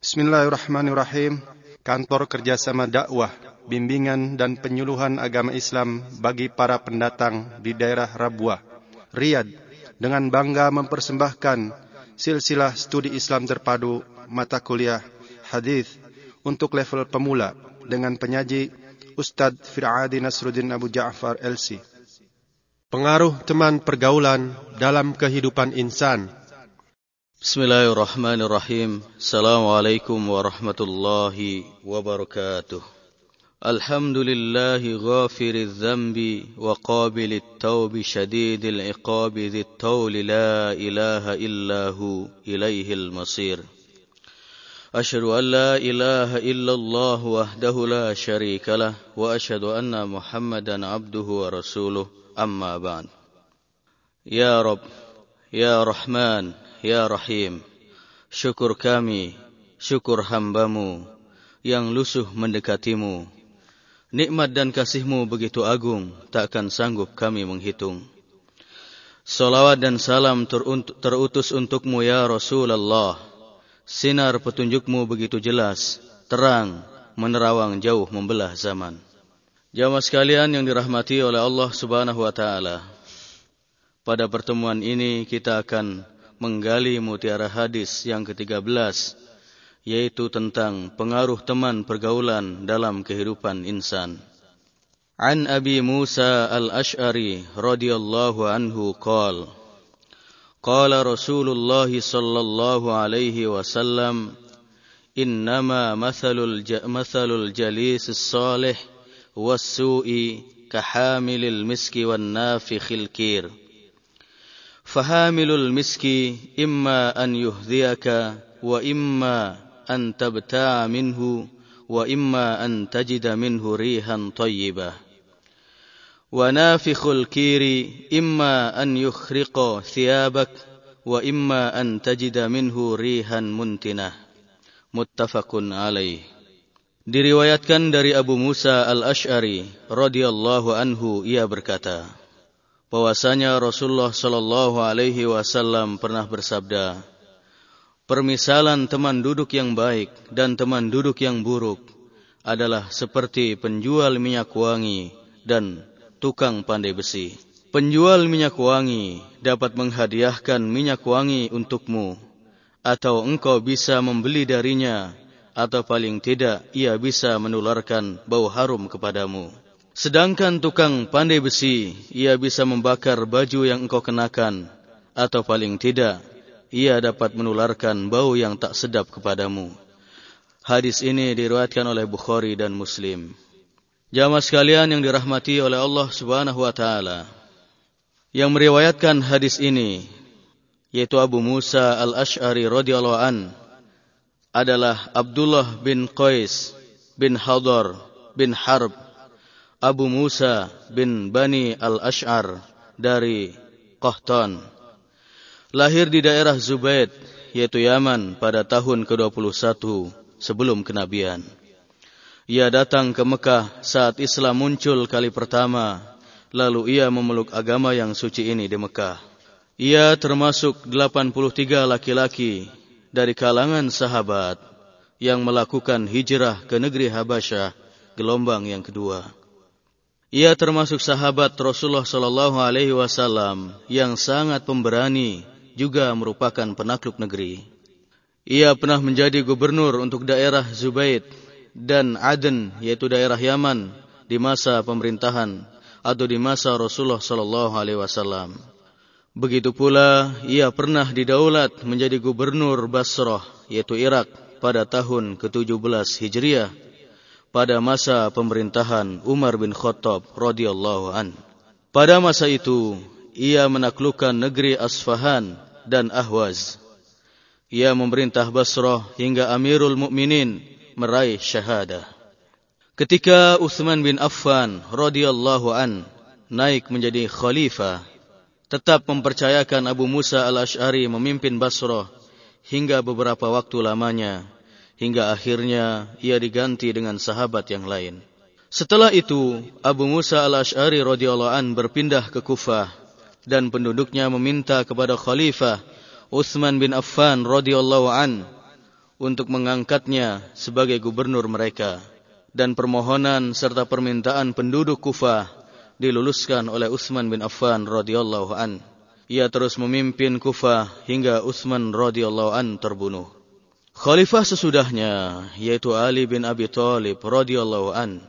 Bismillahirrahmanirrahim. Kantor Kerjasama Dakwah, Bimbingan dan Penyuluhan Agama Islam bagi para pendatang di daerah Rabuah, Riyadh, dengan bangga mempersembahkan silsilah studi Islam terpadu mata kuliah hadis untuk level pemula dengan penyaji Ustadz Fir'adi Nasruddin Abu Ja'far LC. Pengaruh teman pergaulan dalam kehidupan insan. Bismillahirrahmanirrahim. Assalamualaikum warahmatullahi wabarakatuh. الحمد لله غافر الذنب وقابل التوب شديد العقاب ذي الطول لا إله إلا هو إليه المصير أشهد أن لا إله إلا الله وحده لا شريك له وأشهد أن محمدا عبده ورسوله أما بعد يا رب يا رحمن Ya Rahim, syukur kami, syukur hambamu, yang lusuh mendekatimu. Nikmat dan kasihmu begitu agung, takkan sanggup kami menghitung. Salawat dan salam terutus untukmu ya Rasulullah. Sinar petunjukmu begitu jelas, terang, menerawang jauh membelah zaman. Jamaah sekalian yang dirahmati oleh Allah Subhanahu wa taala. Pada pertemuan ini kita akan menggali mutiara hadis yang ke-13 yaitu tentang pengaruh teman pergaulan dalam kehidupan insan. An Abi Musa Al-Ash'ari radhiyallahu anhu qala Qala Rasulullah sallallahu alaihi wasallam Innama mathalul mathalul jalis as-salih was-su'i kahamilil miski nafikhil kir Fahamilul miski imma an yuhdhiyaka wa imma أن تبتاع منه وإما أن تجد منه ريحا طيبة. ونافخ الكير إما أن يخرق ثيابك وإما أن تجد منه ريحا منتنة. متفق عليه. Diriwayatkan dari Abu Musa al-Ash'ari radhiyallahu anhu ia berkata bahwasanya Rasulullah sallallahu alaihi wasallam pernah bersabda Permisalan teman duduk yang baik dan teman duduk yang buruk adalah seperti penjual minyak wangi dan tukang pandai besi. Penjual minyak wangi dapat menghadiahkan minyak wangi untukmu, atau engkau bisa membeli darinya, atau paling tidak ia bisa menularkan bau harum kepadamu. Sedangkan tukang pandai besi, ia bisa membakar baju yang engkau kenakan, atau paling tidak ia dapat menularkan bau yang tak sedap kepadamu. Hadis ini diriwayatkan oleh Bukhari dan Muslim. Jamaah sekalian yang dirahmati oleh Allah Subhanahu wa taala. Yang meriwayatkan hadis ini yaitu Abu Musa Al-Asy'ari radhiyallahu an adalah Abdullah bin Qais bin Hadar bin Harb Abu Musa bin Bani Al-Asy'ar dari Qahtan lahir di daerah Zubaid, yaitu Yaman pada tahun ke-21 sebelum kenabian. Ia datang ke Mekah saat Islam muncul kali pertama, lalu ia memeluk agama yang suci ini di Mekah. Ia termasuk 83 laki-laki dari kalangan sahabat yang melakukan hijrah ke negeri Habasyah gelombang yang kedua. Ia termasuk sahabat Rasulullah Sallallahu Alaihi Wasallam yang sangat pemberani juga merupakan penakluk negeri. Ia pernah menjadi gubernur untuk daerah Zubaid dan Aden yaitu daerah Yaman di masa pemerintahan atau di masa Rasulullah sallallahu alaihi wasallam. Begitu pula ia pernah didaulat menjadi gubernur Basrah yaitu Irak pada tahun ke-17 Hijriah pada masa pemerintahan Umar bin Khattab radhiyallahu an. Pada masa itu ia menaklukkan negeri Asfahan dan Ahwaz. Ia memerintah Basrah hingga Amirul Mukminin meraih syahadah. Ketika Uthman bin Affan radhiyallahu an naik menjadi khalifah, tetap mempercayakan Abu Musa al-Ash'ari memimpin Basrah hingga beberapa waktu lamanya, hingga akhirnya ia diganti dengan sahabat yang lain. Setelah itu, Abu Musa al-Ash'ari radhiyallahu an berpindah ke Kufah dan penduduknya meminta kepada khalifah Uthman bin Affan radhiyallahu an untuk mengangkatnya sebagai gubernur mereka dan permohonan serta permintaan penduduk Kufah diluluskan oleh Utsman bin Affan radhiyallahu an. Ia terus memimpin Kufah hingga Utsman radhiyallahu an terbunuh. Khalifah sesudahnya yaitu Ali bin Abi Thalib radhiyallahu an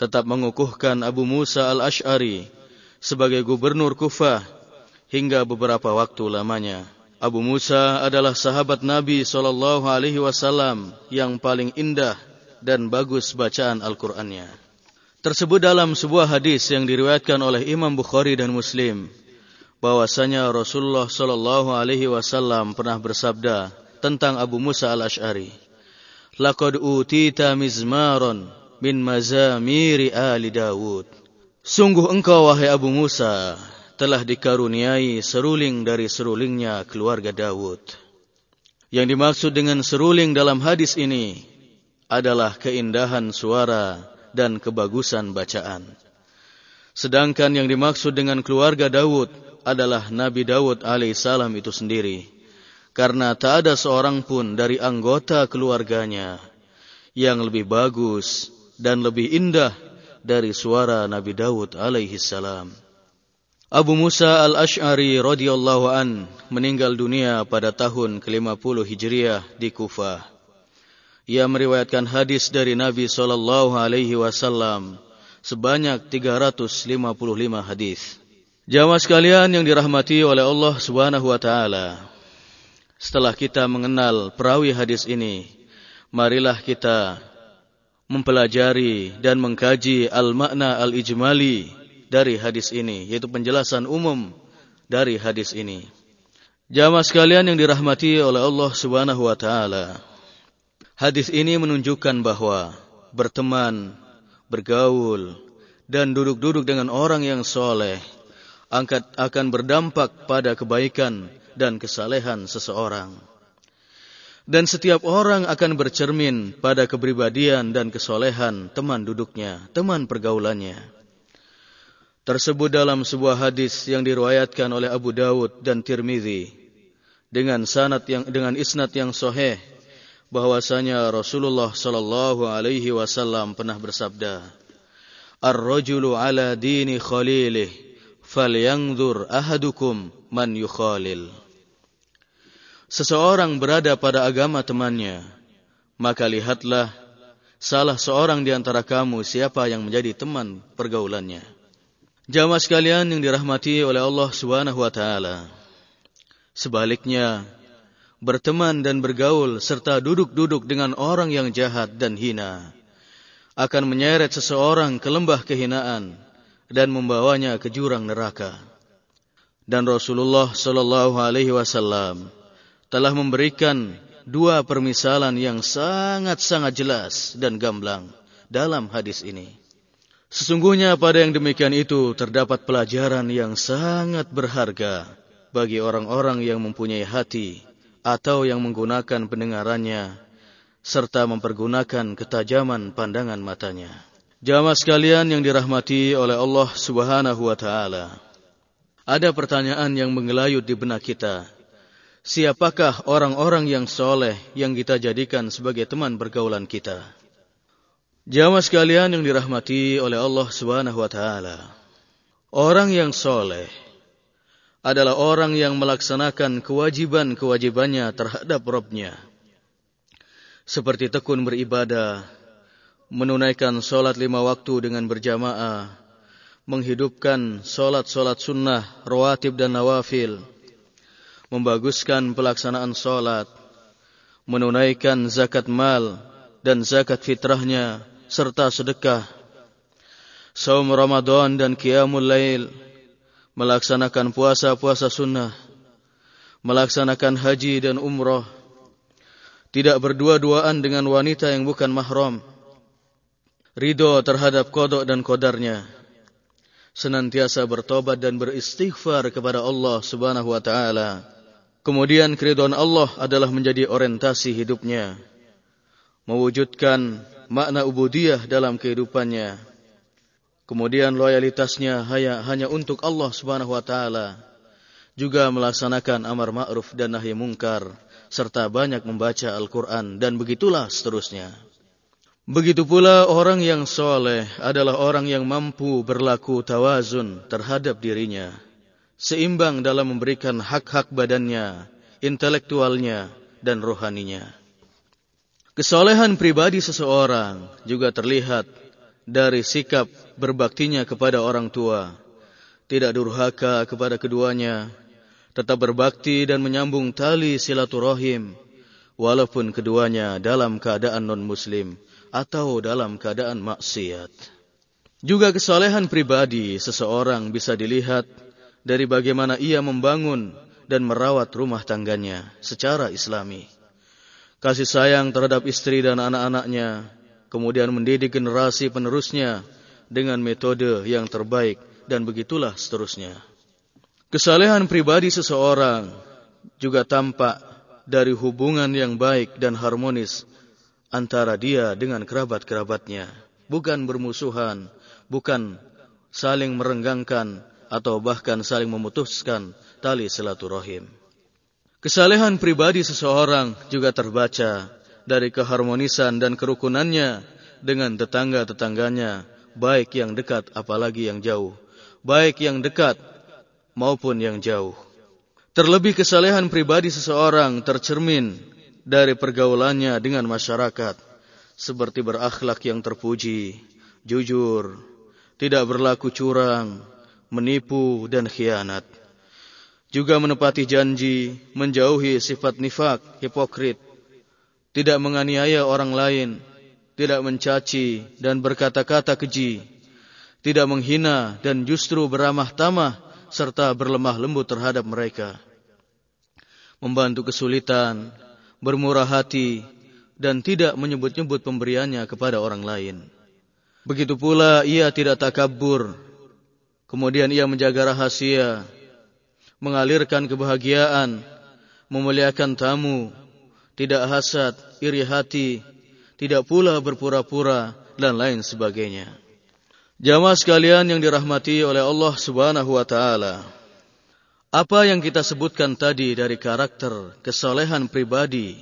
tetap mengukuhkan Abu Musa al-Ash'ari sebagai gubernur Kufah hingga beberapa waktu lamanya. Abu Musa adalah sahabat Nabi sallallahu alaihi wasallam yang paling indah dan bagus bacaan Al-Qur'annya. Tersebut dalam sebuah hadis yang diriwayatkan oleh Imam Bukhari dan Muslim bahwasanya Rasulullah sallallahu alaihi wasallam pernah bersabda tentang Abu Musa al-Ash'ari. Laqad utita mizmaron min mazamiri ali Dawud. Sungguh engkau wahai Abu Musa telah dikaruniai seruling dari serulingnya keluarga Dawud. Yang dimaksud dengan seruling dalam hadis ini adalah keindahan suara dan kebagusan bacaan. Sedangkan yang dimaksud dengan keluarga Daud adalah Nabi Daud alaihissalam itu sendiri. Karena tak ada seorang pun dari anggota keluarganya yang lebih bagus dan lebih indah dari suara Nabi Daud alaihissalam. Abu Musa al-Ash'ari radhiyallahu an meninggal dunia pada tahun ke-50 Hijriah di Kufah. Ia meriwayatkan hadis dari Nabi sallallahu alaihi wasallam sebanyak 355 hadis. Jamaah sekalian yang dirahmati oleh Allah Subhanahu wa taala. Setelah kita mengenal perawi hadis ini, marilah kita mempelajari dan mengkaji al-makna al-ijmali dari hadis ini, yaitu penjelasan umum dari hadis ini. Jamaah sekalian yang dirahmati oleh Allah Subhanahu wa taala. Hadis ini menunjukkan bahwa berteman, bergaul, dan duduk-duduk dengan orang yang soleh akan berdampak pada kebaikan dan kesalehan seseorang. Dan setiap orang akan bercermin pada kepribadian dan kesolehan teman duduknya, teman pergaulannya. Tersebut dalam sebuah hadis yang diriwayatkan oleh Abu Dawud dan Tirmidzi dengan sanad yang dengan isnad yang sahih bahwasanya Rasulullah sallallahu alaihi wasallam pernah bersabda, "Ar-rajulu ala dini khalilih, falyanzur ahadukum man yukhalil." Seseorang berada pada agama temannya, maka lihatlah salah seorang di antara kamu siapa yang menjadi teman pergaulannya. Jamaah sekalian yang dirahmati oleh Allah Subhanahu wa taala. Sebaliknya, berteman dan bergaul serta duduk-duduk dengan orang yang jahat dan hina akan menyeret seseorang ke lembah kehinaan dan membawanya ke jurang neraka. Dan Rasulullah sallallahu alaihi wasallam telah memberikan dua permisalan yang sangat-sangat jelas dan gamblang dalam hadis ini. Sesungguhnya pada yang demikian itu terdapat pelajaran yang sangat berharga bagi orang-orang yang mempunyai hati atau yang menggunakan pendengarannya serta mempergunakan ketajaman pandangan matanya. Jamaah sekalian yang dirahmati oleh Allah Subhanahu wa taala. Ada pertanyaan yang mengelayut di benak kita. Siapakah orang-orang yang soleh yang kita jadikan sebagai teman bergaulan kita? Jamaah sekalian yang dirahmati oleh Allah Subhanahu wa taala. Orang yang soleh adalah orang yang melaksanakan kewajiban-kewajibannya terhadap Robnya. Seperti tekun beribadah, menunaikan solat lima waktu dengan berjamaah, menghidupkan solat-solat sunnah, rawatib dan nawafil, membaguskan pelaksanaan solat, menunaikan zakat mal dan zakat fitrahnya, serta sedekah, saum Ramadan dan qiyamul lail, melaksanakan puasa-puasa sunnah, melaksanakan haji dan umrah, tidak berdua-duaan dengan wanita yang bukan mahram, ridho terhadap kodok dan kodarnya, senantiasa bertobat dan beristighfar kepada Allah subhanahu wa ta'ala. Kemudian keridhaan Allah adalah menjadi orientasi hidupnya, mewujudkan makna ubudiyah dalam kehidupannya, Kemudian loyalitasnya hanya, hanya untuk Allah Subhanahu wa taala. Juga melaksanakan amar ma'ruf dan nahi mungkar serta banyak membaca Al-Quran, dan begitulah seterusnya. Begitu pula orang yang soleh adalah orang yang mampu berlaku tawazun terhadap dirinya, seimbang dalam memberikan hak-hak badannya, intelektualnya, dan rohaninya. Kesolehan pribadi seseorang juga terlihat dari sikap berbaktinya kepada orang tua, tidak durhaka kepada keduanya, tetap berbakti dan menyambung tali silaturahim walaupun keduanya dalam keadaan non-muslim atau dalam keadaan maksiat. Juga kesolehan pribadi seseorang bisa dilihat dari bagaimana ia membangun dan merawat rumah tangganya secara islami. Kasih sayang terhadap istri dan anak-anaknya, kemudian mendidik generasi penerusnya dengan metode yang terbaik dan begitulah seterusnya. Kesalehan pribadi seseorang juga tampak dari hubungan yang baik dan harmonis antara dia dengan kerabat-kerabatnya. Bukan bermusuhan, bukan saling merenggangkan atau bahkan saling memutuskan tali silaturahim. Kesalehan pribadi seseorang juga terbaca dari keharmonisan dan kerukunannya dengan tetangga-tetangganya, baik yang dekat apalagi yang jauh. Baik yang dekat maupun yang jauh. Terlebih kesalehan pribadi seseorang tercermin dari pergaulannya dengan masyarakat, seperti berakhlak yang terpuji, jujur, tidak berlaku curang, menipu dan khianat. Juga menepati janji, menjauhi sifat nifak, hipokrit, tidak menganiaya orang lain, tidak mencaci dan berkata-kata keji, tidak menghina dan justru beramah tamah serta berlemah lembut terhadap mereka. Membantu kesulitan, bermurah hati, dan tidak menyebut-nyebut pemberiannya kepada orang lain. Begitu pula ia tidak takabur, kemudian ia menjaga rahasia, mengalirkan kebahagiaan, memuliakan tamu, tidak hasad, iri hati, tidak pula berpura-pura, dan lain sebagainya. Jamaah sekalian yang dirahmati oleh Allah Subhanahu wa taala. Apa yang kita sebutkan tadi dari karakter kesolehan pribadi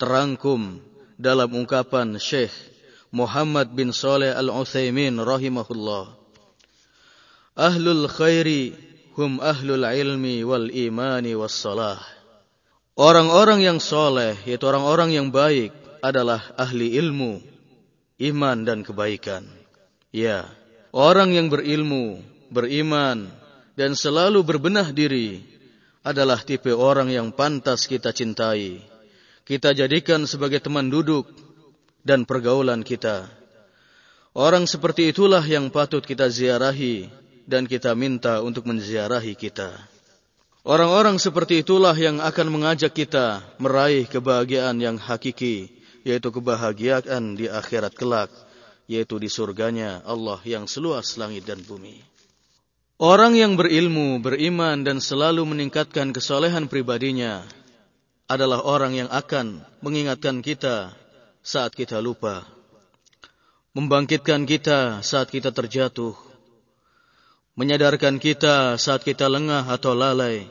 terangkum dalam ungkapan Syekh Muhammad bin Saleh Al-Utsaimin rahimahullah. Ahlul khairi hum ahlul ilmi wal imani was salah. Orang-orang yang soleh, yaitu orang-orang yang baik, adalah ahli ilmu, iman dan kebaikan. Ya, orang yang berilmu, beriman, dan selalu berbenah diri adalah tipe orang yang pantas kita cintai. Kita jadikan sebagai teman duduk dan pergaulan kita. Orang seperti itulah yang patut kita ziarahi dan kita minta untuk menziarahi kita. Orang-orang seperti itulah yang akan mengajak kita meraih kebahagiaan yang hakiki, yaitu kebahagiaan di akhirat kelak yaitu di surganya Allah yang seluas langit dan bumi. Orang yang berilmu, beriman dan selalu meningkatkan kesolehan pribadinya adalah orang yang akan mengingatkan kita saat kita lupa, membangkitkan kita saat kita terjatuh, menyadarkan kita saat kita lengah atau lalai,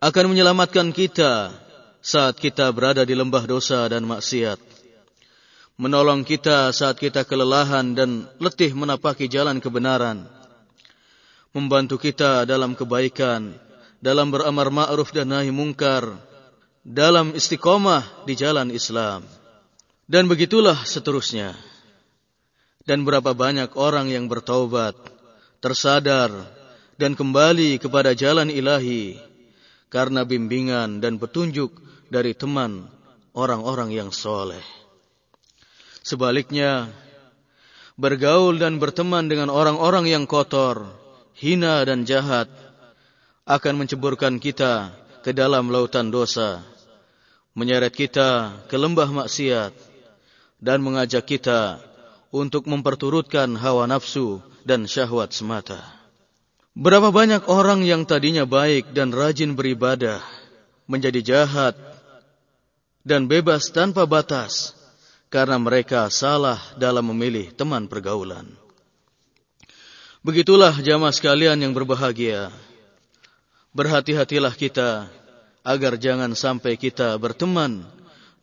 akan menyelamatkan kita saat kita berada di lembah dosa dan maksiat menolong kita saat kita kelelahan dan letih menapaki jalan kebenaran, membantu kita dalam kebaikan, dalam beramar ma'ruf dan nahi mungkar, dalam istiqomah di jalan Islam. Dan begitulah seterusnya. Dan berapa banyak orang yang bertaubat, tersadar, dan kembali kepada jalan ilahi karena bimbingan dan petunjuk dari teman orang-orang yang soleh. Sebaliknya, bergaul dan berteman dengan orang-orang yang kotor, hina dan jahat akan menceburkan kita ke dalam lautan dosa, menyeret kita ke lembah maksiat, dan mengajak kita untuk memperturutkan hawa nafsu dan syahwat semata. Berapa banyak orang yang tadinya baik dan rajin beribadah menjadi jahat dan bebas tanpa batas karena mereka salah dalam memilih teman pergaulan. Begitulah jamaah sekalian yang berbahagia. Berhati-hatilah kita agar jangan sampai kita berteman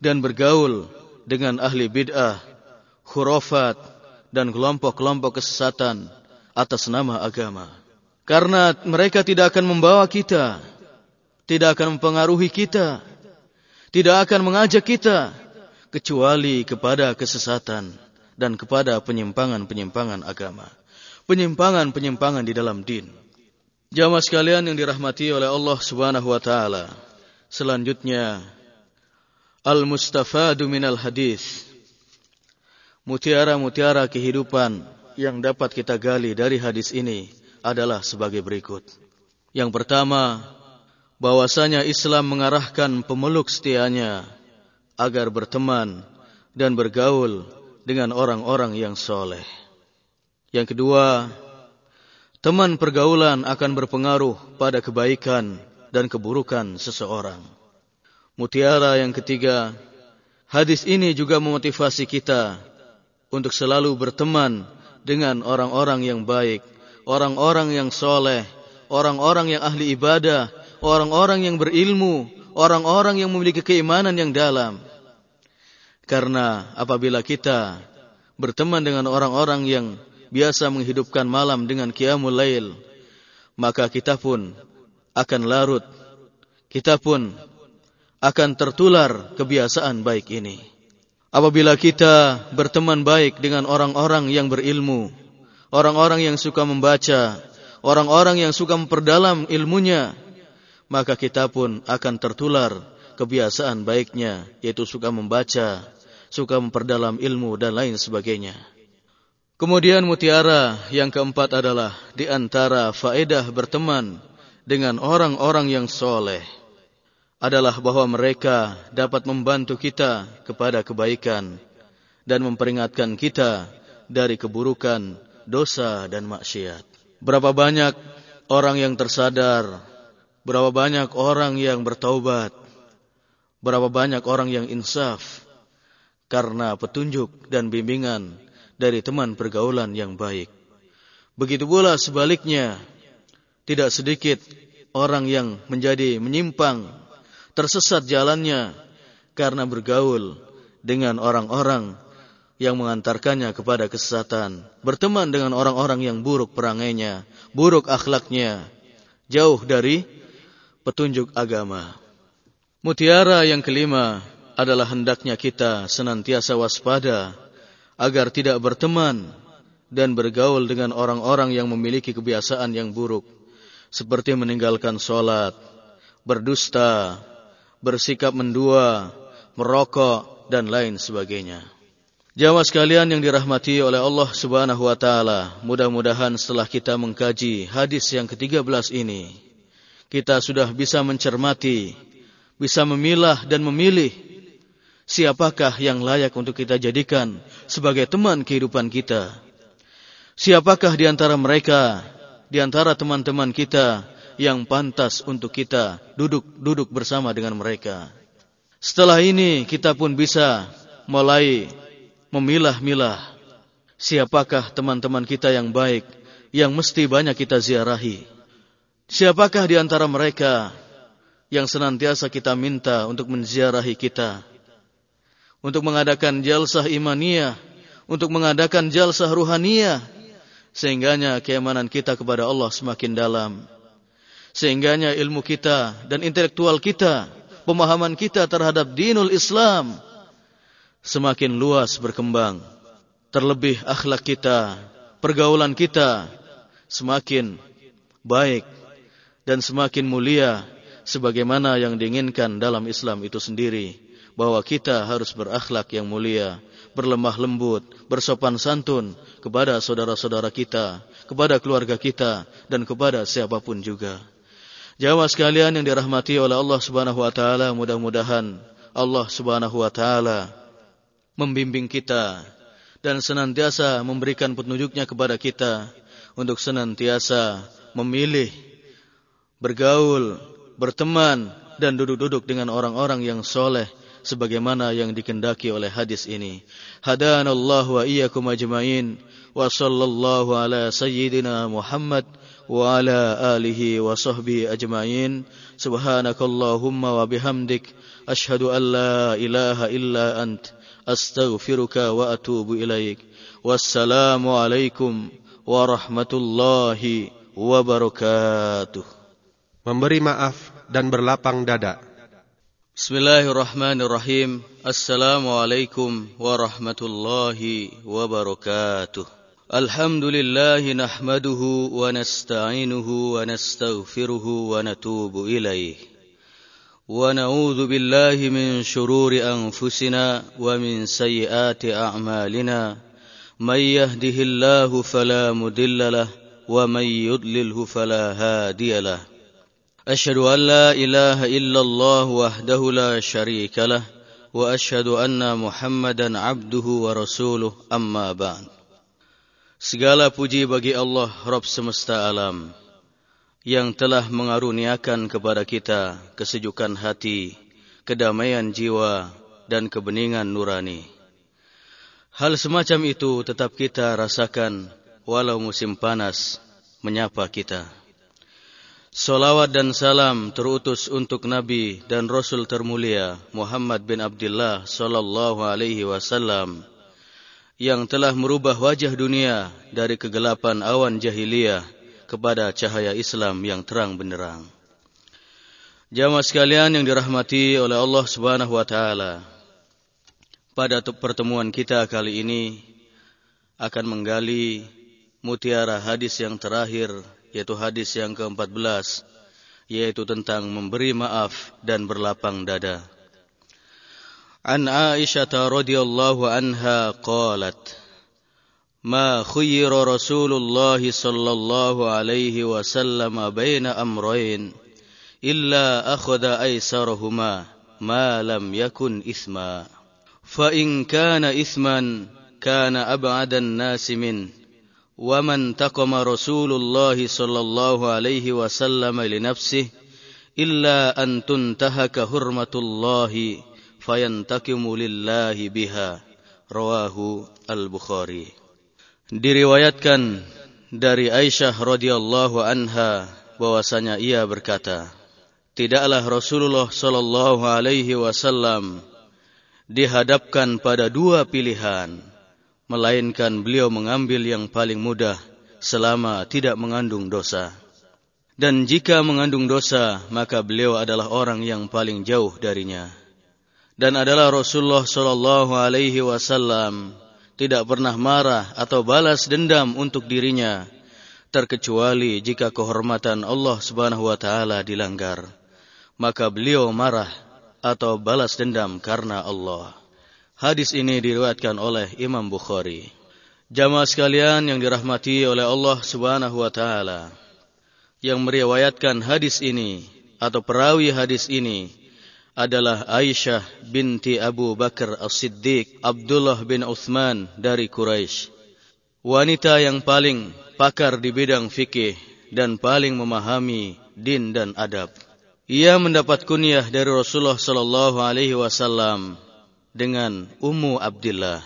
dan bergaul dengan ahli bid'ah, khurafat, dan kelompok-kelompok kesesatan atas nama agama. Karena mereka tidak akan membawa kita, tidak akan mempengaruhi kita, tidak akan mengajak kita, kecuali kepada kesesatan dan kepada penyimpangan-penyimpangan agama. Penyimpangan-penyimpangan di dalam din. Jamaah sekalian yang dirahmati oleh Allah Subhanahu wa taala. Selanjutnya al-mustafadu minal hadis Mutiara-mutiara kehidupan yang dapat kita gali dari hadis ini adalah sebagai berikut. Yang pertama, bahwasanya Islam mengarahkan pemeluk setianya agar berteman dan bergaul dengan orang-orang yang soleh. Yang kedua, teman pergaulan akan berpengaruh pada kebaikan dan keburukan seseorang. Mutiara yang ketiga, hadis ini juga memotivasi kita untuk selalu berteman dengan orang-orang yang baik, orang-orang yang soleh, orang-orang yang ahli ibadah, orang-orang yang berilmu, orang-orang yang memiliki keimanan yang dalam. Karena apabila kita berteman dengan orang-orang yang biasa menghidupkan malam dengan qiyamul lail, maka kita pun akan larut, kita pun akan tertular kebiasaan baik ini. Apabila kita berteman baik dengan orang-orang yang berilmu, orang-orang yang suka membaca, orang-orang yang suka memperdalam ilmunya, maka kita pun akan tertular kebiasaan baiknya, yaitu suka membaca, suka memperdalam ilmu dan lain sebagainya. Kemudian mutiara yang keempat adalah di antara faedah berteman dengan orang-orang yang soleh adalah bahwa mereka dapat membantu kita kepada kebaikan dan memperingatkan kita dari keburukan, dosa dan maksiat. Berapa banyak orang yang tersadar, berapa banyak orang yang bertaubat, berapa banyak orang yang insaf karena petunjuk dan bimbingan dari teman pergaulan yang baik. Begitu pula sebaliknya, tidak sedikit orang yang menjadi menyimpang tersesat jalannya karena bergaul dengan orang-orang yang mengantarkannya kepada kesesatan, berteman dengan orang-orang yang buruk perangainya, buruk akhlaknya, jauh dari petunjuk agama. Mutiara yang kelima adalah hendaknya kita senantiasa waspada agar tidak berteman dan bergaul dengan orang-orang yang memiliki kebiasaan yang buruk, seperti meninggalkan sholat, berdusta, bersikap mendua, merokok, dan lain sebagainya. Jamaah sekalian yang dirahmati oleh Allah Subhanahu wa taala, mudah-mudahan setelah kita mengkaji hadis yang ke-13 ini, kita sudah bisa mencermati, bisa memilah dan memilih siapakah yang layak untuk kita jadikan sebagai teman kehidupan kita. Siapakah di antara mereka, di antara teman-teman kita yang pantas untuk kita duduk-duduk bersama dengan mereka. Setelah ini kita pun bisa mulai memilah-milah siapakah teman-teman kita yang baik yang mesti banyak kita ziarahi. Siapakah di antara mereka yang senantiasa kita minta untuk menziarahi kita. Untuk mengadakan jalsah imaniyah, untuk mengadakan jalsah ruhaniyah, sehingganya keimanan kita kepada Allah semakin dalam Sehingganya ilmu kita dan intelektual kita, pemahaman kita terhadap dinul Islam semakin luas berkembang. Terlebih akhlak kita, pergaulan kita semakin baik dan semakin mulia sebagaimana yang diinginkan dalam Islam itu sendiri bahwa kita harus berakhlak yang mulia, berlemah lembut, bersopan santun kepada saudara-saudara kita, kepada keluarga kita dan kepada siapa pun juga. Jamaah sekalian yang dirahmati oleh Allah Subhanahu wa taala, mudah-mudahan Allah Subhanahu wa taala membimbing kita dan senantiasa memberikan petunjuknya kepada kita untuk senantiasa memilih bergaul, berteman dan duduk-duduk dengan orang-orang yang soleh sebagaimana yang dikendaki oleh hadis ini. Hadanallahu wa iyyakum ajmain wa sallallahu ala sayyidina Muhammad وعلى آله وصحبه أجمعين سبحانك اللهم وبحمدك أشهد أن لا إله إلا أنت أستغفرك وأتوب إليك والسلام عليكم ورحمة الله وبركاته Memberi maaf dan berlapang dada. Bismillahirrahmanirrahim. Assalamualaikum warahmatullahi wabarakatuh. الحمد لله نحمده ونستعينه ونستغفره ونتوب إليه. ونعوذ بالله من شرور أنفسنا ومن سيئات أعمالنا. من يهده الله فلا مدل له ومن يضلله فلا هادي له. أشهد أن لا إله إلا الله وحده لا شريك له وأشهد أن محمدا عبده ورسوله أما بعد. Segala puji bagi Allah Rabb semesta alam yang telah mengaruniakan kepada kita kesejukan hati, kedamaian jiwa dan kebeningan nurani. Hal semacam itu tetap kita rasakan walau musim panas menyapa kita. Salawat dan salam terutus untuk Nabi dan Rasul termulia Muhammad bin Abdullah sallallahu alaihi wasallam yang telah merubah wajah dunia dari kegelapan awan jahiliyah kepada cahaya Islam yang terang benderang. Jamaah sekalian yang dirahmati oleh Allah Subhanahu wa taala. Pada pertemuan kita kali ini akan menggali mutiara hadis yang terakhir yaitu hadis yang ke-14 yaitu tentang memberi maaf dan berlapang dada. عن عائشة رضي الله عنها قالت ما خير رسول الله صلى الله عليه وسلم بين أمرين إلا أخذ أيسرهما ما لم يكن إثما. فإن كان إثما كان أبعد الناس منه ومن تقم رسول الله صلى الله عليه وسلم لنفسه إلا أن تنتهك حرمة الله fayantakimu lillahi biha. Rawahu al-Bukhari. Diriwayatkan dari Aisyah radhiyallahu anha bahwasanya ia berkata tidaklah Rasulullah sallallahu alaihi wasallam dihadapkan pada dua pilihan melainkan beliau mengambil yang paling mudah selama tidak mengandung dosa. Dan jika mengandung dosa maka beliau adalah orang yang paling jauh darinya dan adalah Rasulullah Shallallahu Alaihi Wasallam. Tidak pernah marah atau balas dendam untuk dirinya terkecuali jika kehormatan Allah Subhanahu wa taala dilanggar. Maka beliau marah atau balas dendam karena Allah. Hadis ini diriwayatkan oleh Imam Bukhari. Jamaah sekalian yang dirahmati oleh Allah Subhanahu wa taala yang meriwayatkan hadis ini atau perawi hadis ini adalah Aisyah binti Abu Bakar As-Siddiq Abdullah bin Uthman dari Quraisy. Wanita yang paling pakar di bidang fikih dan paling memahami din dan adab. Ia mendapat kunyah dari Rasulullah sallallahu alaihi wasallam dengan Ummu Abdullah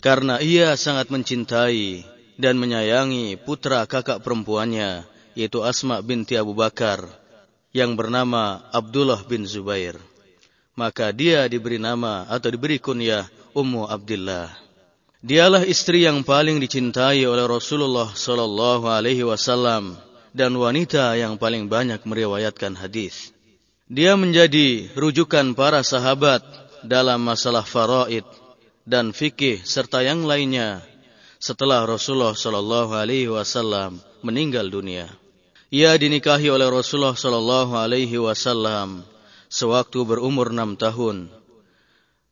karena ia sangat mencintai dan menyayangi putra kakak perempuannya yaitu Asma binti Abu Bakar yang bernama Abdullah bin Zubair. Maka dia diberi nama atau diberi kunyah Ummu Abdullah. Dialah istri yang paling dicintai oleh Rasulullah sallallahu alaihi wasallam dan wanita yang paling banyak meriwayatkan hadis. Dia menjadi rujukan para sahabat dalam masalah faraid dan fikih serta yang lainnya setelah Rasulullah sallallahu alaihi wasallam meninggal dunia. Ia dinikahi oleh Rasulullah sallallahu alaihi wasallam sewaktu berumur enam tahun.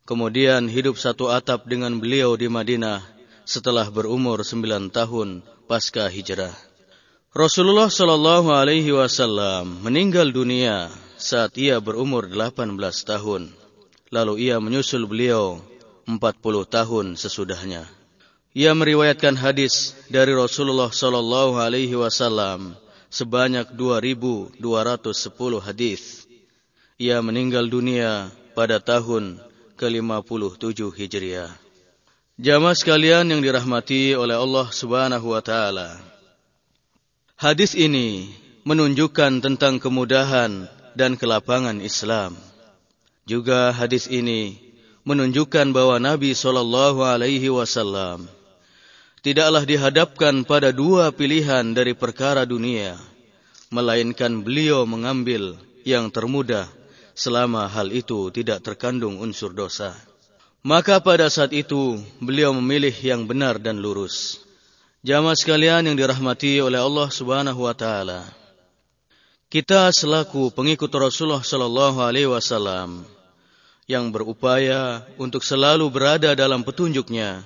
Kemudian hidup satu atap dengan beliau di Madinah setelah berumur sembilan tahun pasca hijrah. Rasulullah sallallahu alaihi wasallam meninggal dunia saat ia berumur delapan belas tahun. Lalu ia menyusul beliau empat puluh tahun sesudahnya. Ia meriwayatkan hadis dari Rasulullah sallallahu alaihi wasallam sebanyak 2210 hadis. Ia meninggal dunia pada tahun ke-57 Hijriah. Jamaah sekalian yang dirahmati oleh Allah Subhanahu wa taala. Hadis ini menunjukkan tentang kemudahan dan kelapangan Islam. Juga hadis ini menunjukkan bahwa Nabi Shallallahu Alaihi Wasallam tidaklah dihadapkan pada dua pilihan dari perkara dunia, melainkan beliau mengambil yang termudah selama hal itu tidak terkandung unsur dosa. Maka pada saat itu beliau memilih yang benar dan lurus. Jamaah sekalian yang dirahmati oleh Allah Subhanahu wa taala. Kita selaku pengikut Rasulullah sallallahu alaihi wasallam yang berupaya untuk selalu berada dalam petunjuknya,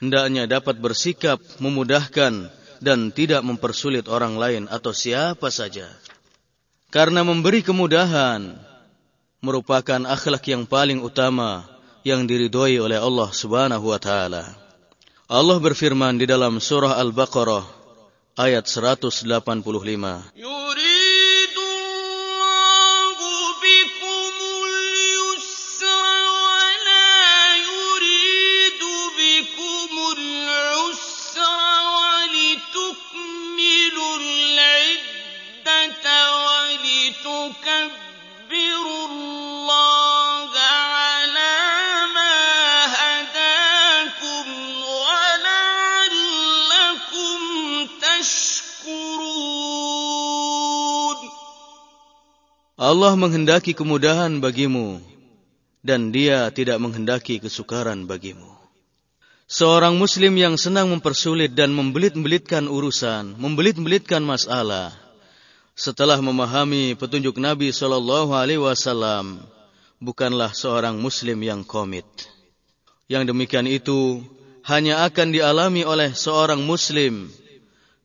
hendaknya dapat bersikap memudahkan dan tidak mempersulit orang lain atau siapa saja. Karena memberi kemudahan merupakan akhlak yang paling utama yang diridhoi oleh Allah Subhanahu wa taala. Allah berfirman di dalam surah Al-Baqarah ayat 185. Allah menghendaki kemudahan bagimu dan dia tidak menghendaki kesukaran bagimu. Seorang muslim yang senang mempersulit dan membelit-belitkan urusan, membelit-belitkan masalah, setelah memahami petunjuk Nabi Shallallahu Alaihi Wasallam, bukanlah seorang muslim yang komit. Yang demikian itu hanya akan dialami oleh seorang muslim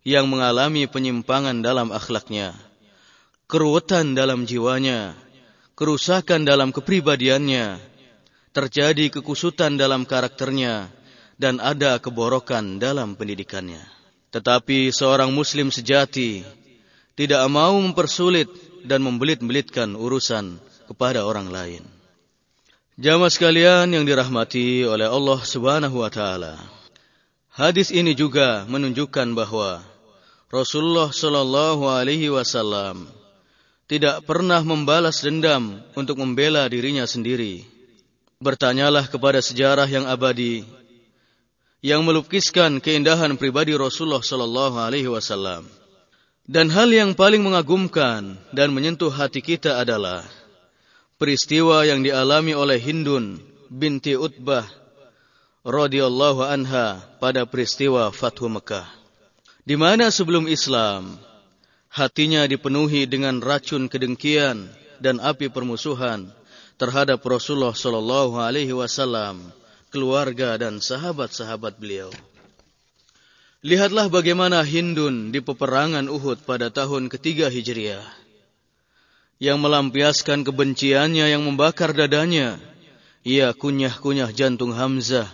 yang mengalami penyimpangan dalam akhlaknya keruwetan dalam jiwanya, kerusakan dalam kepribadiannya, terjadi kekusutan dalam karakternya, dan ada keborokan dalam pendidikannya. Tetapi seorang muslim sejati tidak mau mempersulit dan membelit-belitkan urusan kepada orang lain. Jamaah sekalian yang dirahmati oleh Allah Subhanahu wa taala. Hadis ini juga menunjukkan bahwa Rasulullah Shallallahu alaihi wasallam tidak pernah membalas dendam untuk membela dirinya sendiri. Bertanyalah kepada sejarah yang abadi yang melukiskan keindahan pribadi Rasulullah sallallahu alaihi wasallam. Dan hal yang paling mengagumkan dan menyentuh hati kita adalah peristiwa yang dialami oleh Hindun binti Utbah radhiyallahu anha pada peristiwa Fathu Mekah. Di mana sebelum Islam hatinya dipenuhi dengan racun kedengkian dan api permusuhan terhadap Rasulullah Shallallahu Alaihi Wasallam, keluarga dan sahabat-sahabat beliau. Lihatlah bagaimana Hindun di peperangan Uhud pada tahun ketiga Hijriah, yang melampiaskan kebenciannya yang membakar dadanya. Ia kunyah-kunyah jantung Hamzah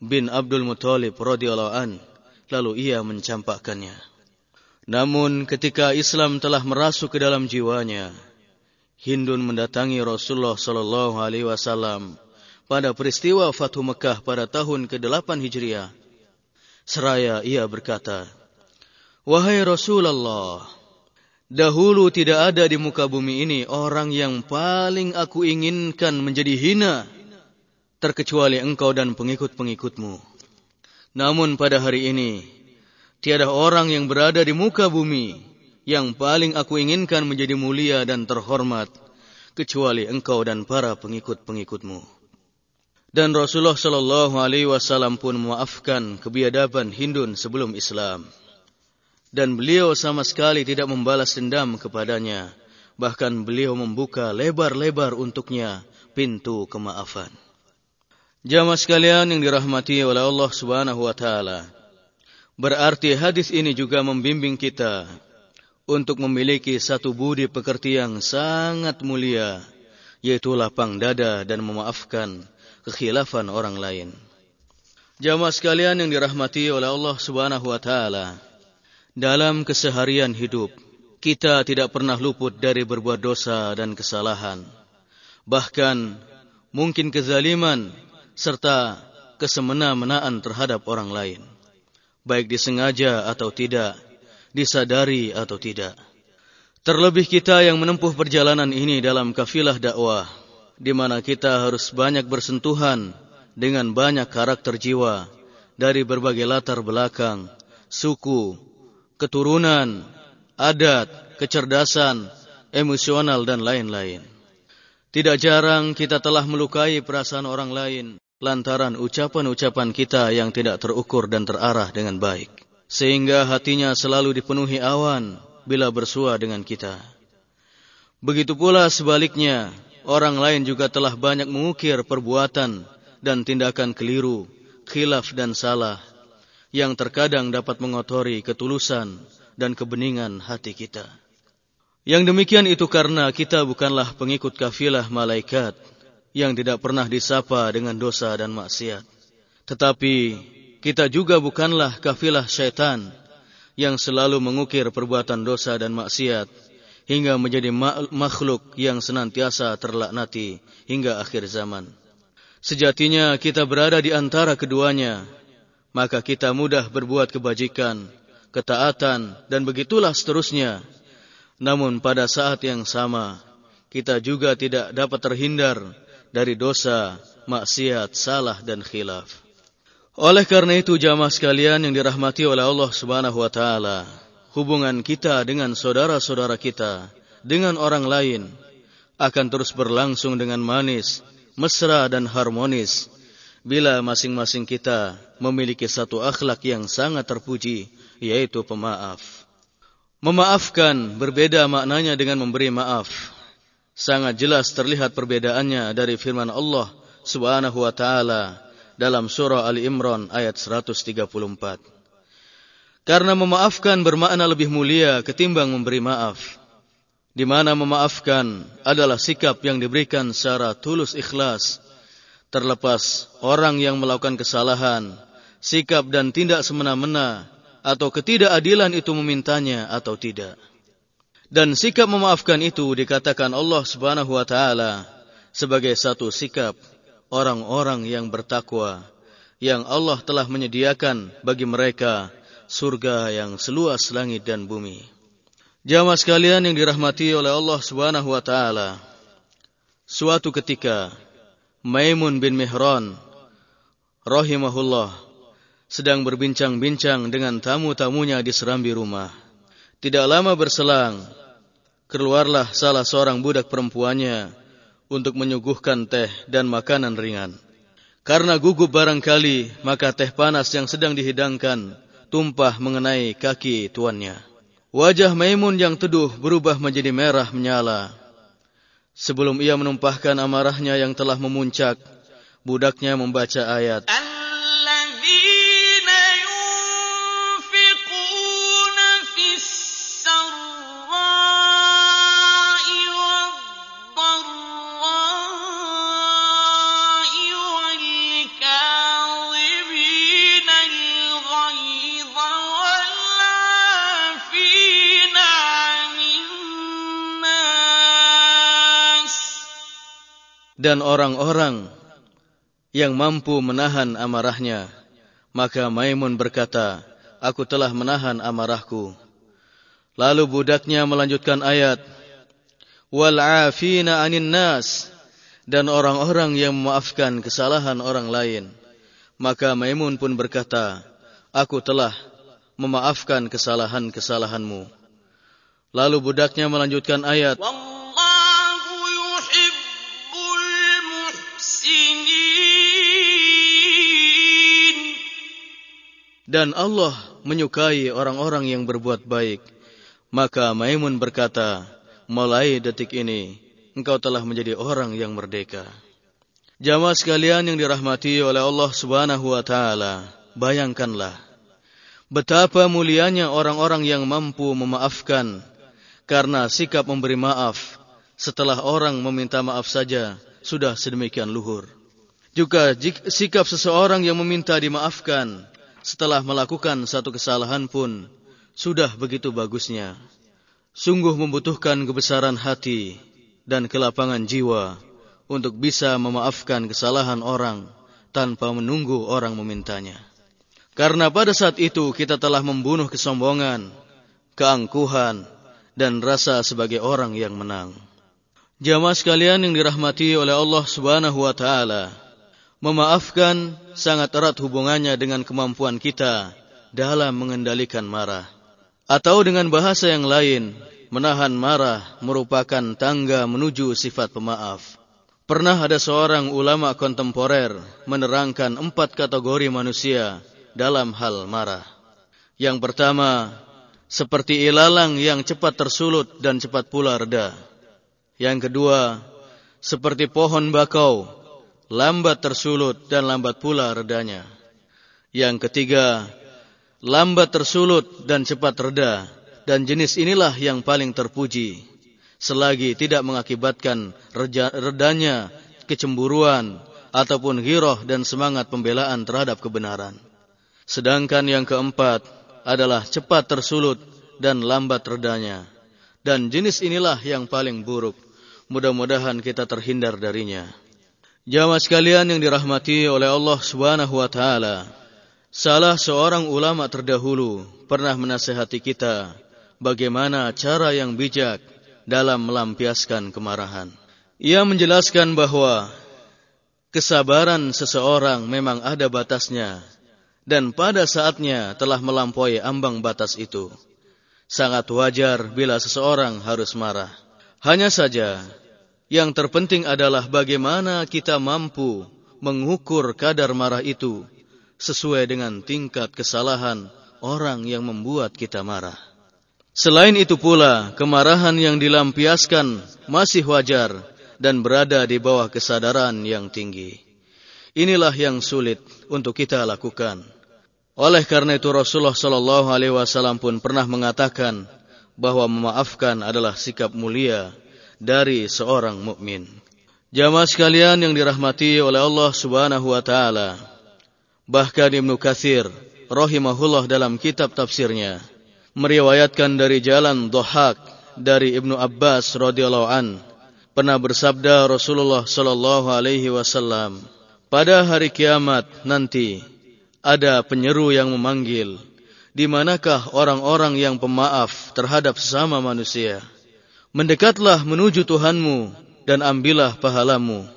bin Abdul Muthalib radhiyallahu an, lalu ia mencampakkannya. Namun ketika Islam telah merasuk ke dalam jiwanya, Hindun mendatangi Rasulullah sallallahu alaihi wasallam pada peristiwa Fathu Mekah pada tahun ke-8 Hijriah. Seraya ia berkata, "Wahai Rasulullah, dahulu tidak ada di muka bumi ini orang yang paling aku inginkan menjadi hina terkecuali engkau dan pengikut-pengikutmu. Namun pada hari ini Tiada orang yang berada di muka bumi yang paling aku inginkan menjadi mulia dan terhormat kecuali engkau dan para pengikut-pengikutmu. Dan Rasulullah Shallallahu Alaihi Wasallam pun memaafkan kebiadaban Hindun sebelum Islam. Dan beliau sama sekali tidak membalas dendam kepadanya. Bahkan beliau membuka lebar-lebar untuknya pintu kemaafan. Jamaah sekalian yang dirahmati oleh Allah Subhanahu wa taala. Berarti hadis ini juga membimbing kita untuk memiliki satu budi pekerti yang sangat mulia, yaitu lapang dada dan memaafkan kekhilafan orang lain. Jamaah sekalian yang dirahmati oleh Allah Subhanahu wa taala, dalam keseharian hidup kita tidak pernah luput dari berbuat dosa dan kesalahan. Bahkan mungkin kezaliman serta kesemena-menaan terhadap orang lain baik disengaja atau tidak, disadari atau tidak. Terlebih kita yang menempuh perjalanan ini dalam kafilah dakwah, di mana kita harus banyak bersentuhan dengan banyak karakter jiwa dari berbagai latar belakang, suku, keturunan, adat, kecerdasan, emosional, dan lain-lain. Tidak jarang kita telah melukai perasaan orang lain lantaran ucapan-ucapan kita yang tidak terukur dan terarah dengan baik. Sehingga hatinya selalu dipenuhi awan bila bersua dengan kita. Begitu pula sebaliknya, orang lain juga telah banyak mengukir perbuatan dan tindakan keliru, khilaf dan salah, yang terkadang dapat mengotori ketulusan dan kebeningan hati kita. Yang demikian itu karena kita bukanlah pengikut kafilah malaikat yang tidak pernah disapa dengan dosa dan maksiat. Tetapi kita juga bukanlah kafilah syaitan yang selalu mengukir perbuatan dosa dan maksiat hingga menjadi makhluk yang senantiasa terlaknati hingga akhir zaman. Sejatinya kita berada di antara keduanya, maka kita mudah berbuat kebajikan, ketaatan, dan begitulah seterusnya namun pada saat yang sama, kita juga tidak dapat terhindar dari dosa, maksiat, salah dan khilaf. Oleh karena itu jamaah sekalian yang dirahmati oleh Allah Subhanahu wa taala, hubungan kita dengan saudara-saudara kita, dengan orang lain akan terus berlangsung dengan manis, mesra dan harmonis bila masing-masing kita memiliki satu akhlak yang sangat terpuji, yaitu pemaaf. Memaafkan berbeda maknanya dengan memberi maaf. Sangat jelas terlihat perbedaannya dari firman Allah Subhanahu wa taala dalam surah Ali Imran ayat 134. Karena memaafkan bermakna lebih mulia ketimbang memberi maaf. Di mana memaafkan adalah sikap yang diberikan secara tulus ikhlas terlepas orang yang melakukan kesalahan, sikap dan tindak semena-mena atau ketidakadilan itu memintanya atau tidak. Dan sikap memaafkan itu dikatakan Allah Subhanahu wa taala sebagai satu sikap orang-orang yang bertakwa yang Allah telah menyediakan bagi mereka surga yang seluas langit dan bumi. Jamaah sekalian yang dirahmati oleh Allah Subhanahu wa taala. Suatu ketika Maimun bin Mihran rahimahullah sedang berbincang-bincang dengan tamu-tamunya di serambi rumah. Tidak lama berselang, keluarlah salah seorang budak perempuannya untuk menyuguhkan teh dan makanan ringan. Karena gugup barangkali, maka teh panas yang sedang dihidangkan tumpah mengenai kaki tuannya. Wajah Maimun yang teduh berubah menjadi merah menyala. Sebelum ia menumpahkan amarahnya yang telah memuncak, budaknya membaca ayat. Dan orang-orang yang mampu menahan amarahnya. Maka Maimun berkata, Aku telah menahan amarahku. Lalu budaknya melanjutkan ayat, Wal'afina anin nas, dan orang-orang yang memaafkan kesalahan orang lain. Maka Maimun pun berkata, Aku telah memaafkan kesalahan-kesalahanmu. Lalu budaknya melanjutkan ayat, dan Allah menyukai orang-orang yang berbuat baik. Maka Maimun berkata, mulai detik ini, engkau telah menjadi orang yang merdeka. Jamaah sekalian yang dirahmati oleh Allah Subhanahu wa taala, bayangkanlah betapa mulianya orang-orang yang mampu memaafkan karena sikap memberi maaf setelah orang meminta maaf saja sudah sedemikian luhur. Juga sikap seseorang yang meminta dimaafkan setelah melakukan satu kesalahan pun sudah begitu bagusnya. Sungguh membutuhkan kebesaran hati dan kelapangan jiwa untuk bisa memaafkan kesalahan orang tanpa menunggu orang memintanya. Karena pada saat itu kita telah membunuh kesombongan, keangkuhan, dan rasa sebagai orang yang menang. Jamaah sekalian yang dirahmati oleh Allah Subhanahu wa taala, memaafkan sangat erat hubungannya dengan kemampuan kita dalam mengendalikan marah. Atau dengan bahasa yang lain, menahan marah merupakan tangga menuju sifat pemaaf. Pernah ada seorang ulama kontemporer menerangkan empat kategori manusia dalam hal marah. Yang pertama, seperti ilalang yang cepat tersulut dan cepat pula reda. Yang kedua, seperti pohon bakau, lambat tersulut dan lambat pula redanya. Yang ketiga, lambat tersulut dan cepat reda, dan jenis inilah yang paling terpuji, selagi tidak mengakibatkan redanya kecemburuan ataupun giroh dan semangat pembelaan terhadap kebenaran. Sedangkan yang keempat adalah cepat tersulut dan lambat redanya. Dan jenis inilah yang paling buruk Mudah-mudahan kita terhindar darinya. Jamaah sekalian yang dirahmati oleh Allah Subhanahu wa taala. Salah seorang ulama terdahulu pernah menasehati kita bagaimana cara yang bijak dalam melampiaskan kemarahan. Ia menjelaskan bahwa kesabaran seseorang memang ada batasnya dan pada saatnya telah melampaui ambang batas itu. Sangat wajar bila seseorang harus marah. Hanya saja, yang terpenting adalah bagaimana kita mampu mengukur kadar marah itu sesuai dengan tingkat kesalahan orang yang membuat kita marah. Selain itu pula, kemarahan yang dilampiaskan masih wajar dan berada di bawah kesadaran yang tinggi. Inilah yang sulit untuk kita lakukan. Oleh karena itu Rasulullah Shallallahu Alaihi Wasallam pun pernah mengatakan, bahwa memaafkan adalah sikap mulia dari seorang mukmin. Jamaah sekalian yang dirahmati oleh Allah Subhanahu wa taala. Bahkan Ibnu Katsir rahimahullah dalam kitab tafsirnya meriwayatkan dari jalan Dhahak dari Ibnu Abbas radhiyallahu an pernah bersabda Rasulullah sallallahu alaihi wasallam pada hari kiamat nanti ada penyeru yang memanggil di manakah orang-orang yang pemaaf terhadap sesama manusia? Mendekatlah menuju Tuhanmu dan ambillah pahalamu.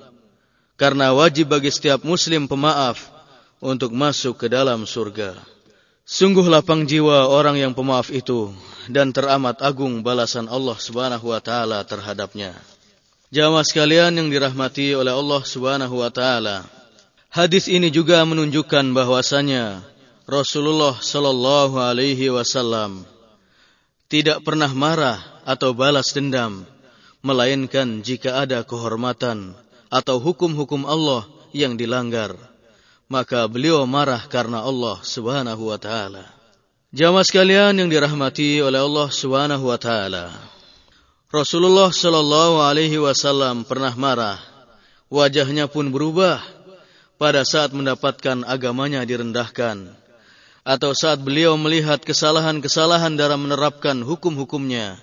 Karena wajib bagi setiap muslim pemaaf untuk masuk ke dalam surga. Sungguh lapang jiwa orang yang pemaaf itu dan teramat agung balasan Allah Subhanahu wa taala terhadapnya. Jamaah sekalian yang dirahmati oleh Allah Subhanahu wa taala. Hadis ini juga menunjukkan bahwasanya Rasulullah Shallallahu Alaihi Wasallam tidak pernah marah atau balas dendam, melainkan jika ada kehormatan atau hukum-hukum Allah yang dilanggar, maka beliau marah karena Allah Subhanahu wa taala. Jamaah sekalian yang dirahmati oleh Allah Subhanahu wa taala. Rasulullah Shallallahu alaihi wasallam pernah marah, wajahnya pun berubah pada saat mendapatkan agamanya direndahkan atau saat beliau melihat kesalahan-kesalahan dalam menerapkan hukum-hukumnya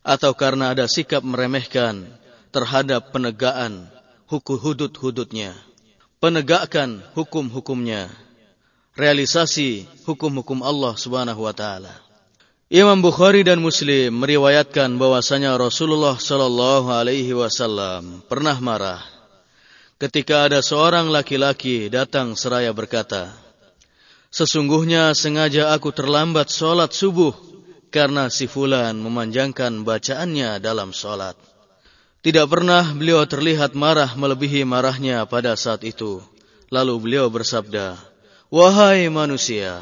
atau karena ada sikap meremehkan terhadap penegakan hukum hudud-hududnya. Penegakan hukum-hukumnya. Realisasi hukum-hukum Allah Subhanahu wa taala. Imam Bukhari dan Muslim meriwayatkan bahwasanya Rasulullah sallallahu alaihi wasallam pernah marah ketika ada seorang laki-laki datang seraya berkata Sesungguhnya sengaja aku terlambat sholat subuh karena si fulan memanjangkan bacaannya dalam sholat. Tidak pernah beliau terlihat marah melebihi marahnya pada saat itu. Lalu beliau bersabda, Wahai manusia,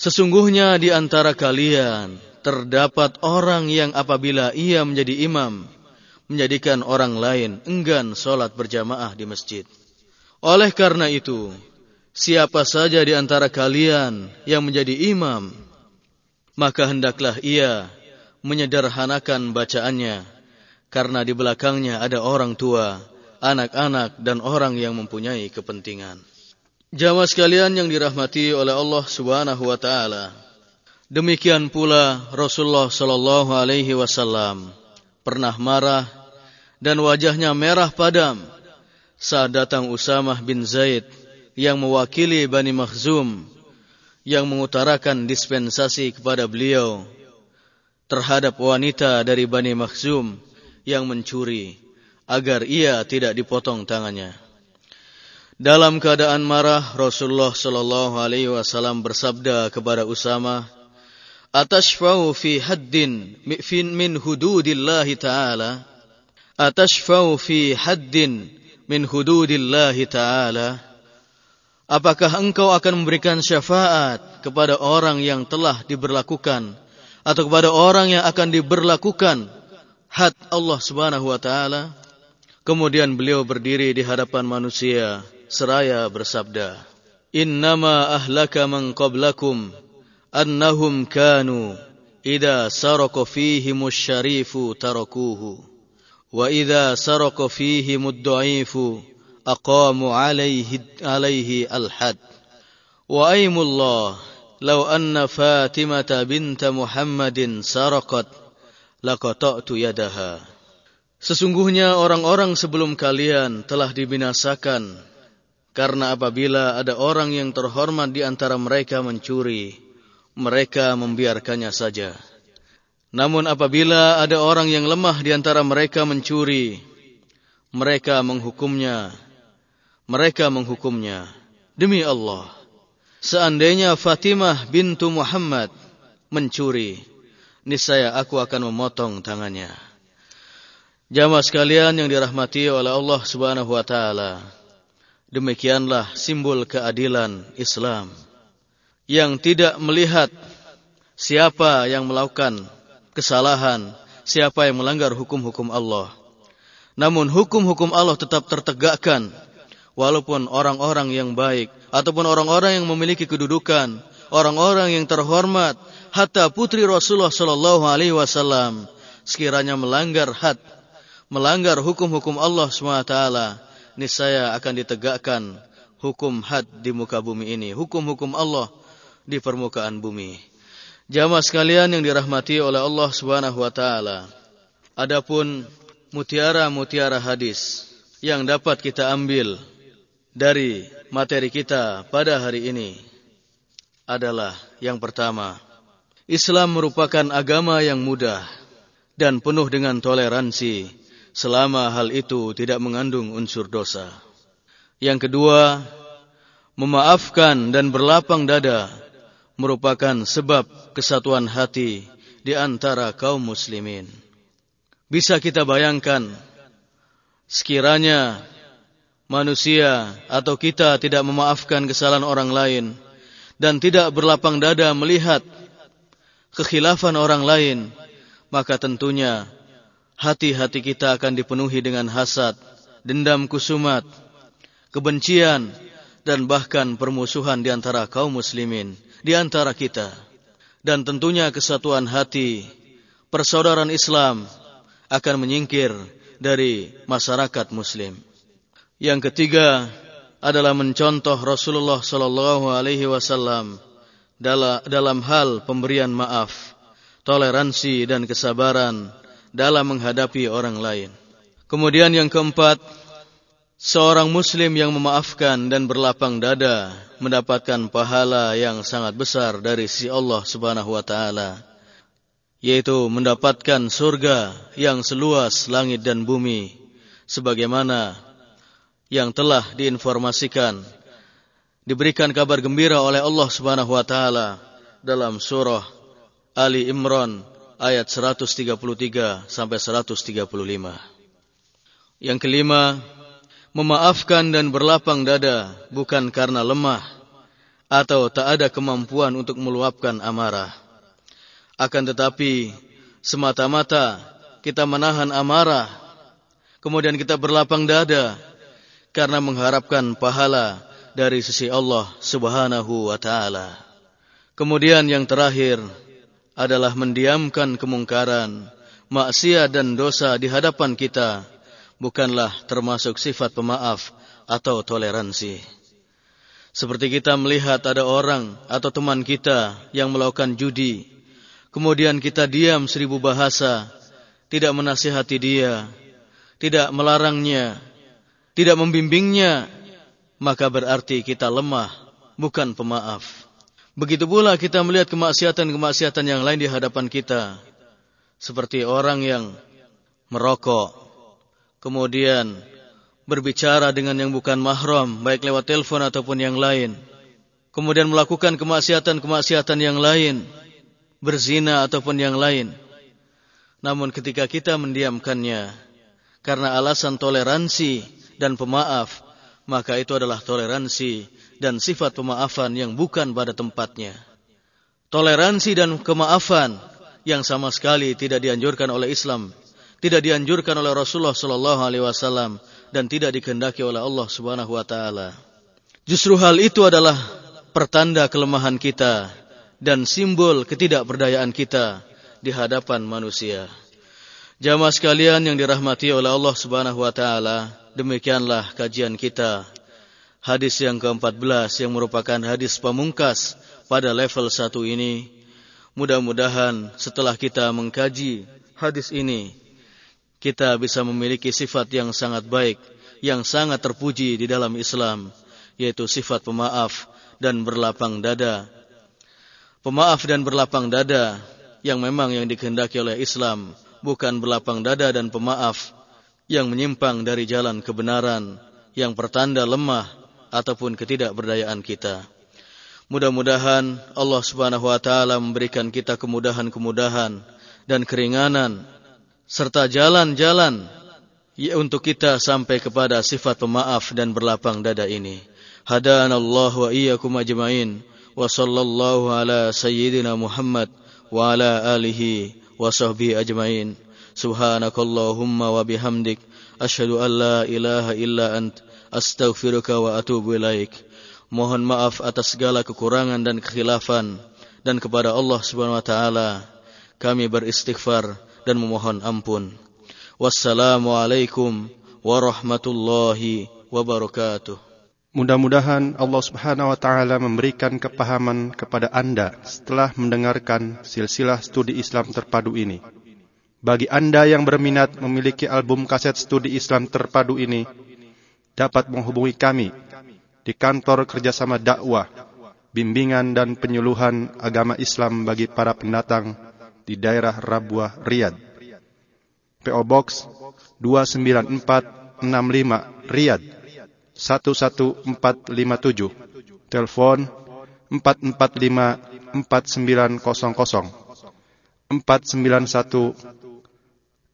sesungguhnya di antara kalian terdapat orang yang apabila ia menjadi imam, menjadikan orang lain enggan sholat berjamaah di masjid. Oleh karena itu, Siapa saja di antara kalian yang menjadi imam, maka hendaklah ia menyederhanakan bacaannya, karena di belakangnya ada orang tua, anak-anak, dan orang yang mempunyai kepentingan. Jamaah sekalian yang dirahmati oleh Allah Subhanahu wa taala. Demikian pula Rasulullah sallallahu alaihi wasallam pernah marah dan wajahnya merah padam saat datang Usamah bin Zaid yang mewakili Bani Makhzum yang mengutarakan dispensasi kepada beliau terhadap wanita dari Bani Makhzum yang mencuri agar ia tidak dipotong tangannya. Dalam keadaan marah, Rasulullah sallallahu alaihi wasallam bersabda kepada Usama, "Atashfa'u fi haddin min hududillah ta'ala?" Atashfa'u fi haddin min hududillah ta'ala? Apakah engkau akan memberikan syafaat kepada orang yang telah diberlakukan atau kepada orang yang akan diberlakukan had Allah Subhanahu wa taala? Kemudian beliau berdiri di hadapan manusia seraya bersabda, Innama ahlaka man qablakum annahum kanu idza saraka fihim syarifu tarakuhu wa idza saraka fihim ad-dha'ifu aqamu alaihi alaihi al-had wa aymullah law anna fatimata bint muhammadin saraqat laqata'tu yadaha Sesungguhnya orang-orang sebelum kalian telah dibinasakan karena apabila ada orang yang terhormat di antara mereka mencuri, mereka membiarkannya saja. Namun apabila ada orang yang lemah di antara mereka mencuri, mereka menghukumnya. Mereka menghukumnya. Demi Allah, seandainya Fatimah bintu Muhammad mencuri, niscaya aku akan memotong tangannya. Jamaah sekalian yang dirahmati oleh Allah Subhanahu wa taala. Demikianlah simbol keadilan Islam yang tidak melihat siapa yang melakukan kesalahan, siapa yang melanggar hukum-hukum Allah. Namun hukum-hukum Allah tetap tertegakkan walaupun orang-orang yang baik ataupun orang-orang yang memiliki kedudukan, orang-orang yang terhormat, hatta putri Rasulullah sallallahu alaihi wasallam sekiranya melanggar had, melanggar hukum-hukum Allah SWT, niscaya akan ditegakkan hukum had di muka bumi ini, hukum-hukum Allah di permukaan bumi. Jamaah sekalian yang dirahmati oleh Allah taala. Adapun mutiara-mutiara hadis yang dapat kita ambil dari materi kita pada hari ini adalah yang pertama, Islam merupakan agama yang mudah dan penuh dengan toleransi selama hal itu tidak mengandung unsur dosa. Yang kedua, memaafkan dan berlapang dada merupakan sebab kesatuan hati di antara kaum muslimin. Bisa kita bayangkan sekiranya manusia atau kita tidak memaafkan kesalahan orang lain dan tidak berlapang dada melihat kekhilafan orang lain, maka tentunya hati-hati kita akan dipenuhi dengan hasad, dendam kusumat, kebencian, dan bahkan permusuhan di antara kaum muslimin, di antara kita. Dan tentunya kesatuan hati, persaudaraan Islam akan menyingkir dari masyarakat muslim. Yang ketiga adalah mencontoh Rasulullah sallallahu alaihi wasallam dalam hal pemberian maaf, toleransi dan kesabaran dalam menghadapi orang lain. Kemudian yang keempat, seorang muslim yang memaafkan dan berlapang dada mendapatkan pahala yang sangat besar dari si Allah Subhanahu wa taala, yaitu mendapatkan surga yang seluas langit dan bumi sebagaimana yang telah diinformasikan diberikan kabar gembira oleh Allah Subhanahu wa taala dalam surah Ali Imran ayat 133 sampai 135. Yang kelima, memaafkan dan berlapang dada bukan karena lemah atau tak ada kemampuan untuk meluapkan amarah. Akan tetapi semata-mata kita menahan amarah, kemudian kita berlapang dada karena mengharapkan pahala dari sisi Allah Subhanahu wa taala. Kemudian yang terakhir, adalah mendiamkan kemungkaran, maksiat dan dosa di hadapan kita bukanlah termasuk sifat pemaaf atau toleransi. Seperti kita melihat ada orang atau teman kita yang melakukan judi, kemudian kita diam seribu bahasa, tidak menasihati dia, tidak melarangnya, tidak membimbingnya, maka berarti kita lemah, bukan pemaaf. Begitu pula kita melihat kemaksiatan-kemaksiatan yang lain di hadapan kita. seperti orang yang merokok, kemudian berbicara dengan yang bukan mahram, baik lewat telepon ataupun yang lain, kemudian melakukan kemaksiatan-kemaksiatan yang lain, berzina ataupun yang lain. Namun ketika kita mendiamkannya karena alasan toleransi dan pemaaf, maka itu adalah toleransi dan sifat pemaafan yang bukan pada tempatnya. Toleransi dan kemaafan yang sama sekali tidak dianjurkan oleh Islam, tidak dianjurkan oleh Rasulullah sallallahu alaihi wasallam dan tidak dikehendaki oleh Allah Subhanahu wa taala. Justru hal itu adalah pertanda kelemahan kita dan simbol ketidakberdayaan kita di hadapan manusia. Jamaah sekalian yang dirahmati oleh Allah Subhanahu wa taala, demikianlah kajian kita. Hadis yang ke-14 yang merupakan hadis pamungkas pada level 1 ini. Mudah-mudahan setelah kita mengkaji hadis ini, kita bisa memiliki sifat yang sangat baik, yang sangat terpuji di dalam Islam, yaitu sifat pemaaf dan berlapang dada. Pemaaf dan berlapang dada yang memang yang dikehendaki oleh Islam, bukan berlapang dada dan pemaaf yang menyimpang dari jalan kebenaran, yang pertanda lemah ataupun ketidakberdayaan kita. Mudah-mudahan Allah Subhanahu wa taala memberikan kita kemudahan-kemudahan dan keringanan serta jalan-jalan ya untuk kita sampai kepada sifat pemaaf dan berlapang dada ini. Allah wa iyyakum ajmain wa sallallahu ala sayyidina Muhammad wa ala alihi wa sahbihi ajmain. Wa bihamdik asyhadu an la ilaha illa ant astaghfiruka wa atubu ilaik. Mohon maaf atas segala kekurangan dan kekhilafan dan kepada Allah Subhanahu wa taala kami beristighfar dan memohon ampun. Wassalamualaikum warahmatullahi wabarakatuh. Mudah-mudahan Allah Subhanahu wa taala memberikan kepahaman kepada Anda setelah mendengarkan silsilah studi Islam terpadu ini. Bagi Anda yang berminat memiliki album kaset studi Islam terpadu ini, dapat menghubungi kami di kantor kerjasama dakwah, bimbingan dan penyuluhan agama Islam bagi para pendatang di daerah Rabuah, Riyadh. PO Box 29465 Riyadh 11457. Telepon 445 4900 491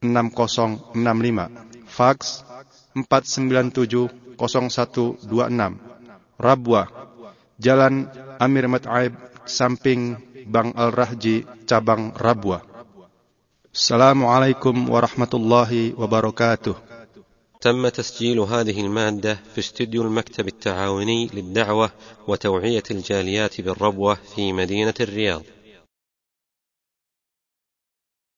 6065. Fax 497 0126. Rabuah Jalan Amir Mat'aib samping Bang Al-Rahji cabang Rabwa. Assalamualaikum warahmatullahi wabarakatuh. تم تسجيل هذه المادة في استديو المكتب التعاوني للدعوة وتوعية الجاليات بالربوة في مدينة الرياض